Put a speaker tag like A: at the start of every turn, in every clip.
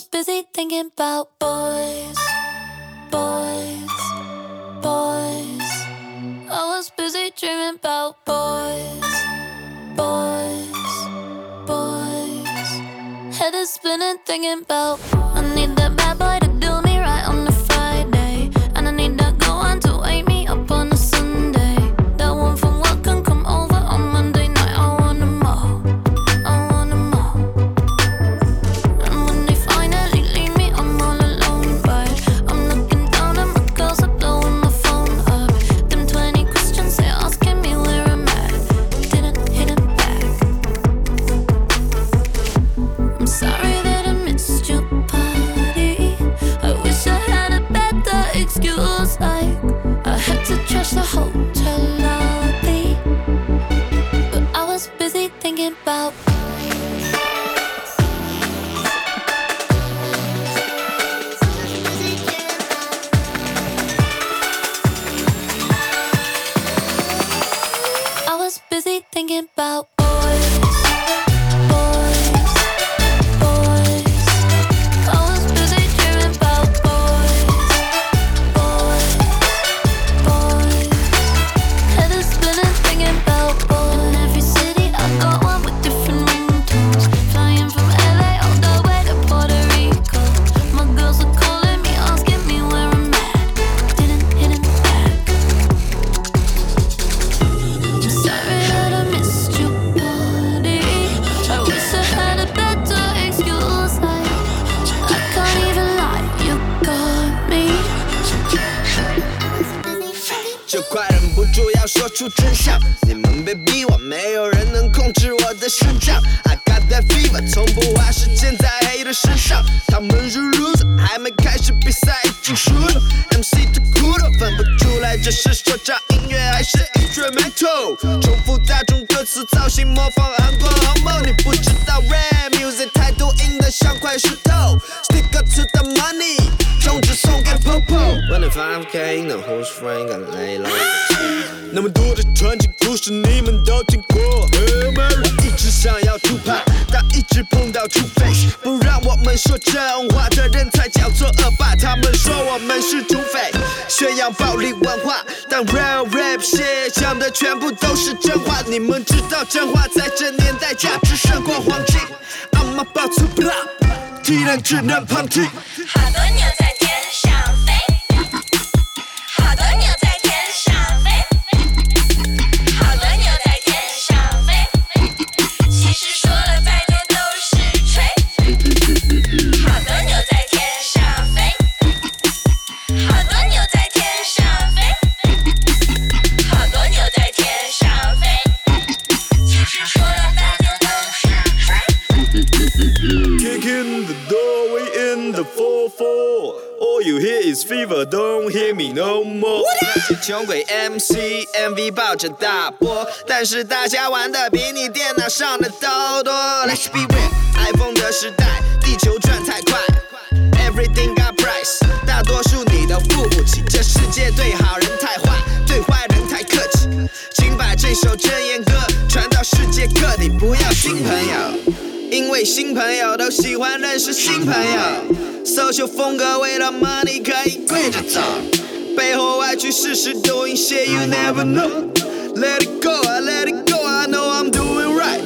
A: was busy thinking about boys, boys, boys. I was busy dreaming about boys, boys, boys. Head is spinning thinking about I need that bad boy to do me right on the thinking about
B: 出真相，你们别逼我，没有人能控制我的生长。I got that fever，从不花时间在黑的身上。他们是 loser，还没开始比赛已经输了。MC 都哭了，分不出来这是说唱音乐还是 instrumental。重复大众歌词，造型模仿韩国红梦。你不知道 rap music 5K，那 who's friend 敢累了。那么多的传奇故事，你们都听过。我一直想要出牌，但一直碰到 Two Face，不让我们说真话的人才叫做恶霸。他们说我们是土匪，宣扬暴力文化，但 Real Rap 写讲的全部都是真话。你们知道真话在这年代价值胜过黄金。I'm about to blow，体能只能旁听。
C: 好多牛在
B: All you hear is fever, don't hear me no more 穷鬼 MC MV 抱着大波但是大家玩的比你电脑上的都多 Let's be real iPhone 的时代地球转太快 Everything got price 大多数你都付不起这世界对好人太坏对坏人太客气请把这首真言歌传到世界各地不要新朋友因为新朋友都喜欢认识新朋友，social 风格为了 money 可以跪着走，背后歪曲事实 doing shit you never know。Let it go, I let it go, I know I'm doing right。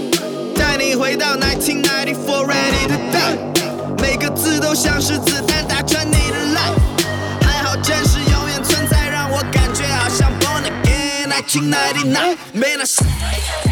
B: 带你回到1994 ready to die，每个字都像是子弹打穿你的 life。还好真实永远存在，让我感觉好像 born again。1999，man I。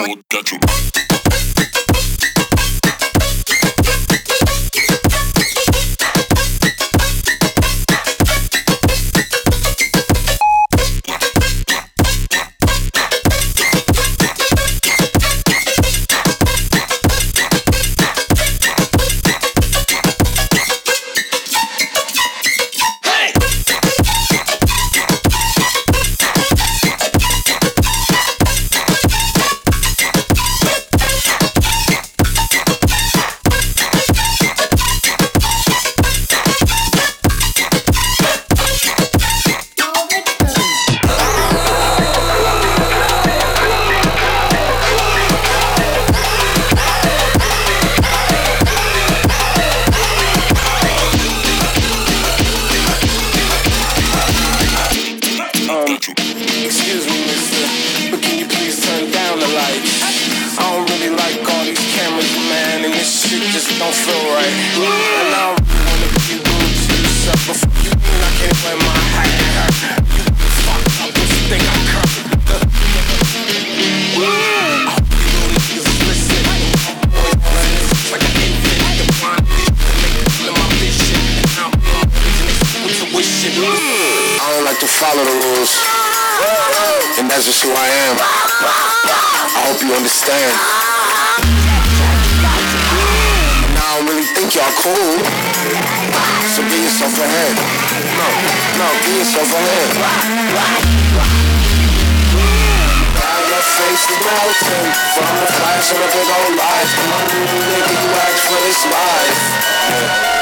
D: Got you. Really cool, so give yourself a hand. No, no, give yourself a hand. Now your face is melting from the flash of a big old light. Come on, nigga, you asked for this life.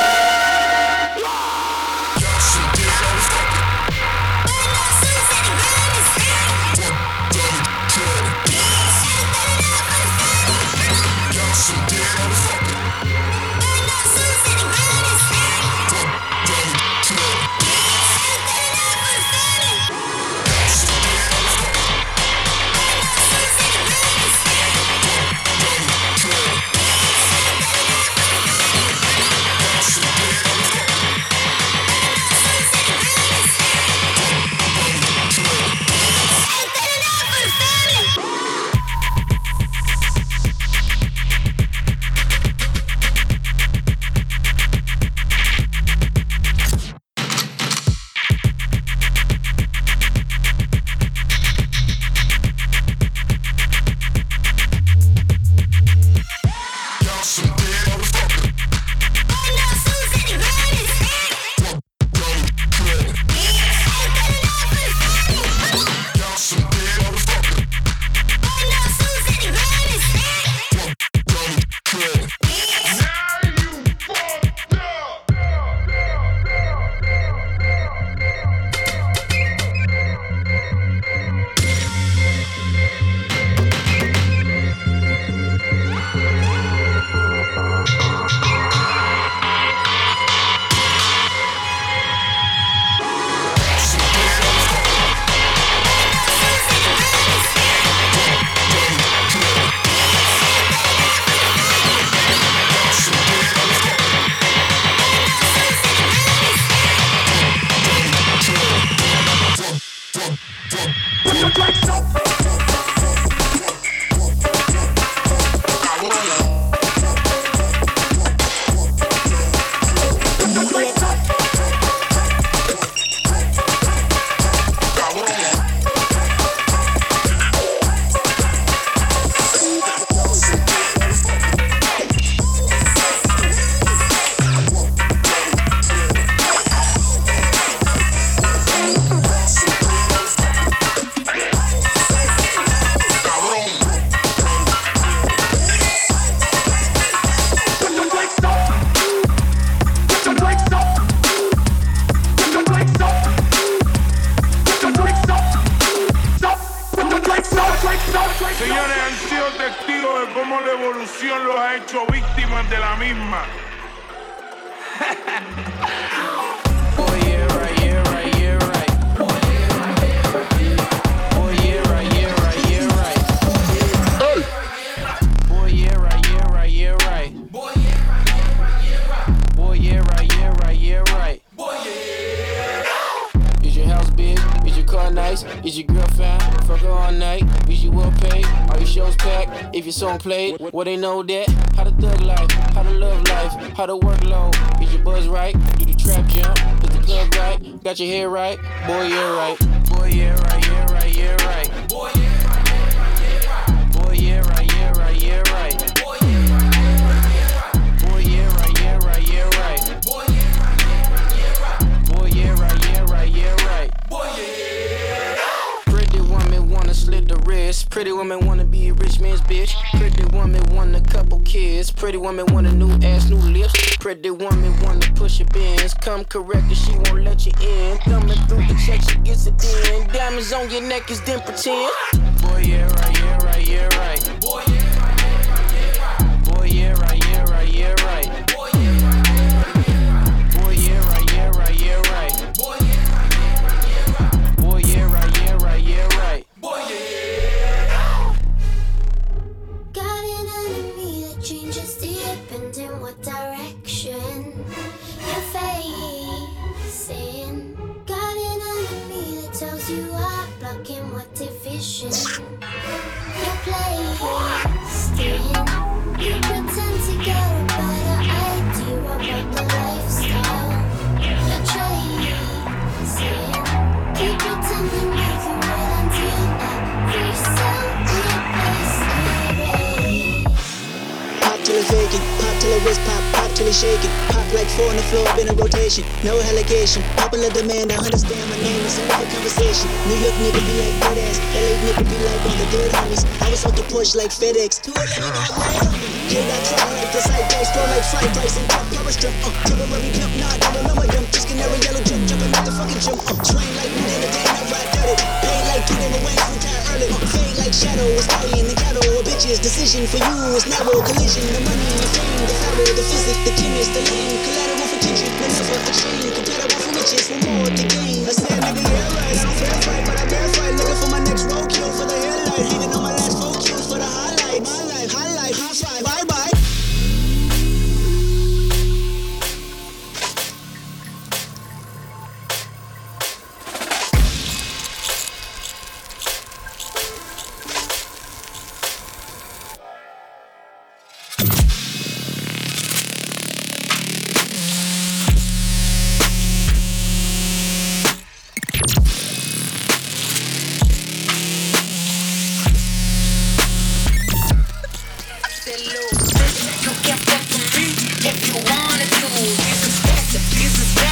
E: Señores, han sido testigos de cómo la evolución los ha hecho víctimas de la misma.
D: Is your girl fine? Fuck her all night. Is you well paid? Are your shows packed? If your song played, what they know that? How the thug life? How the love life? How to work low? Is your buzz right? Do the trap jump? Is the club right? Got your hair right? Boy, yeah, right. Boy, yeah, right, yeah, Pretty woman wanna be a rich man's bitch. Pretty woman want a couple kids. Pretty woman want a new ass, new lips. Pretty woman wanna push your bins. Come correct and she won't let you in. Thumbing through the check, she gets it in. Diamonds on your neck is then pretend. Boy, yeah, right, yeah, right, yeah, right.
F: Pop till pop it wrist pop, pop till it's shaking. Pop like four on the floor, been a rotation, no allocation. Popular demand, I understand my name, it's another conversation. New York nigga be like dead ass, LA nigga be like on the dead homies. I was off the push like FedEx, 211 got right on me. Yeah, I try like the side dash, throw like flight price and drop power strip. Uh, temporary pimp, nah, I don't remember them. Just canary yellow jump, jumping out the fucking gym. Uh, train like me in the day, I ride like get in the way, retire early. Uh, fade like shadow, it's party in the ghetto. A bitch's decision for you is narrow collision. The money, the fame, the pharaoh, the physics, the chemist, the lane. Collateral for tension, whenever a chain. Compatible for riches, for more to gain. I said, nigga, yeah, right. I don't fair fight, but I dare fight. Looking for my next roadkill for the headlight. Hanging on my last four kills for the highlight. My life, highlight, high five, bye bye.
G: You can fuck with me if you wanted to. These is expensive, these is bad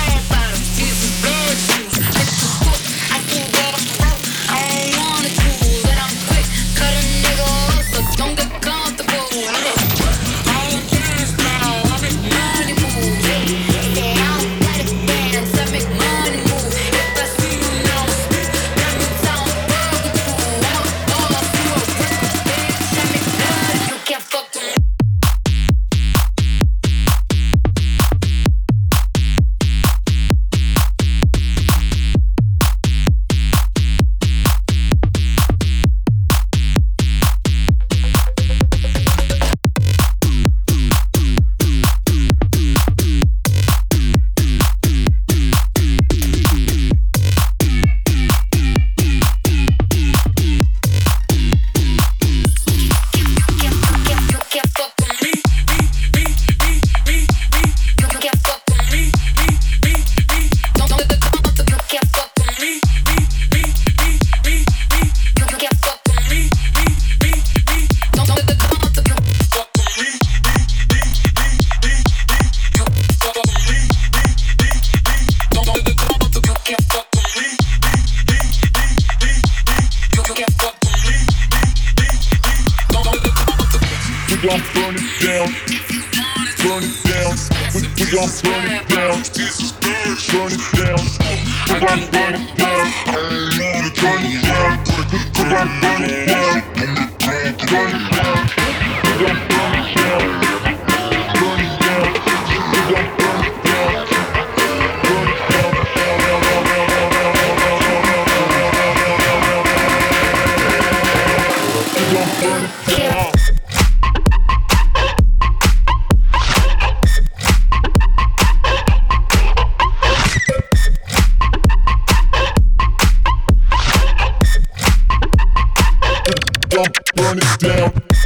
E: burn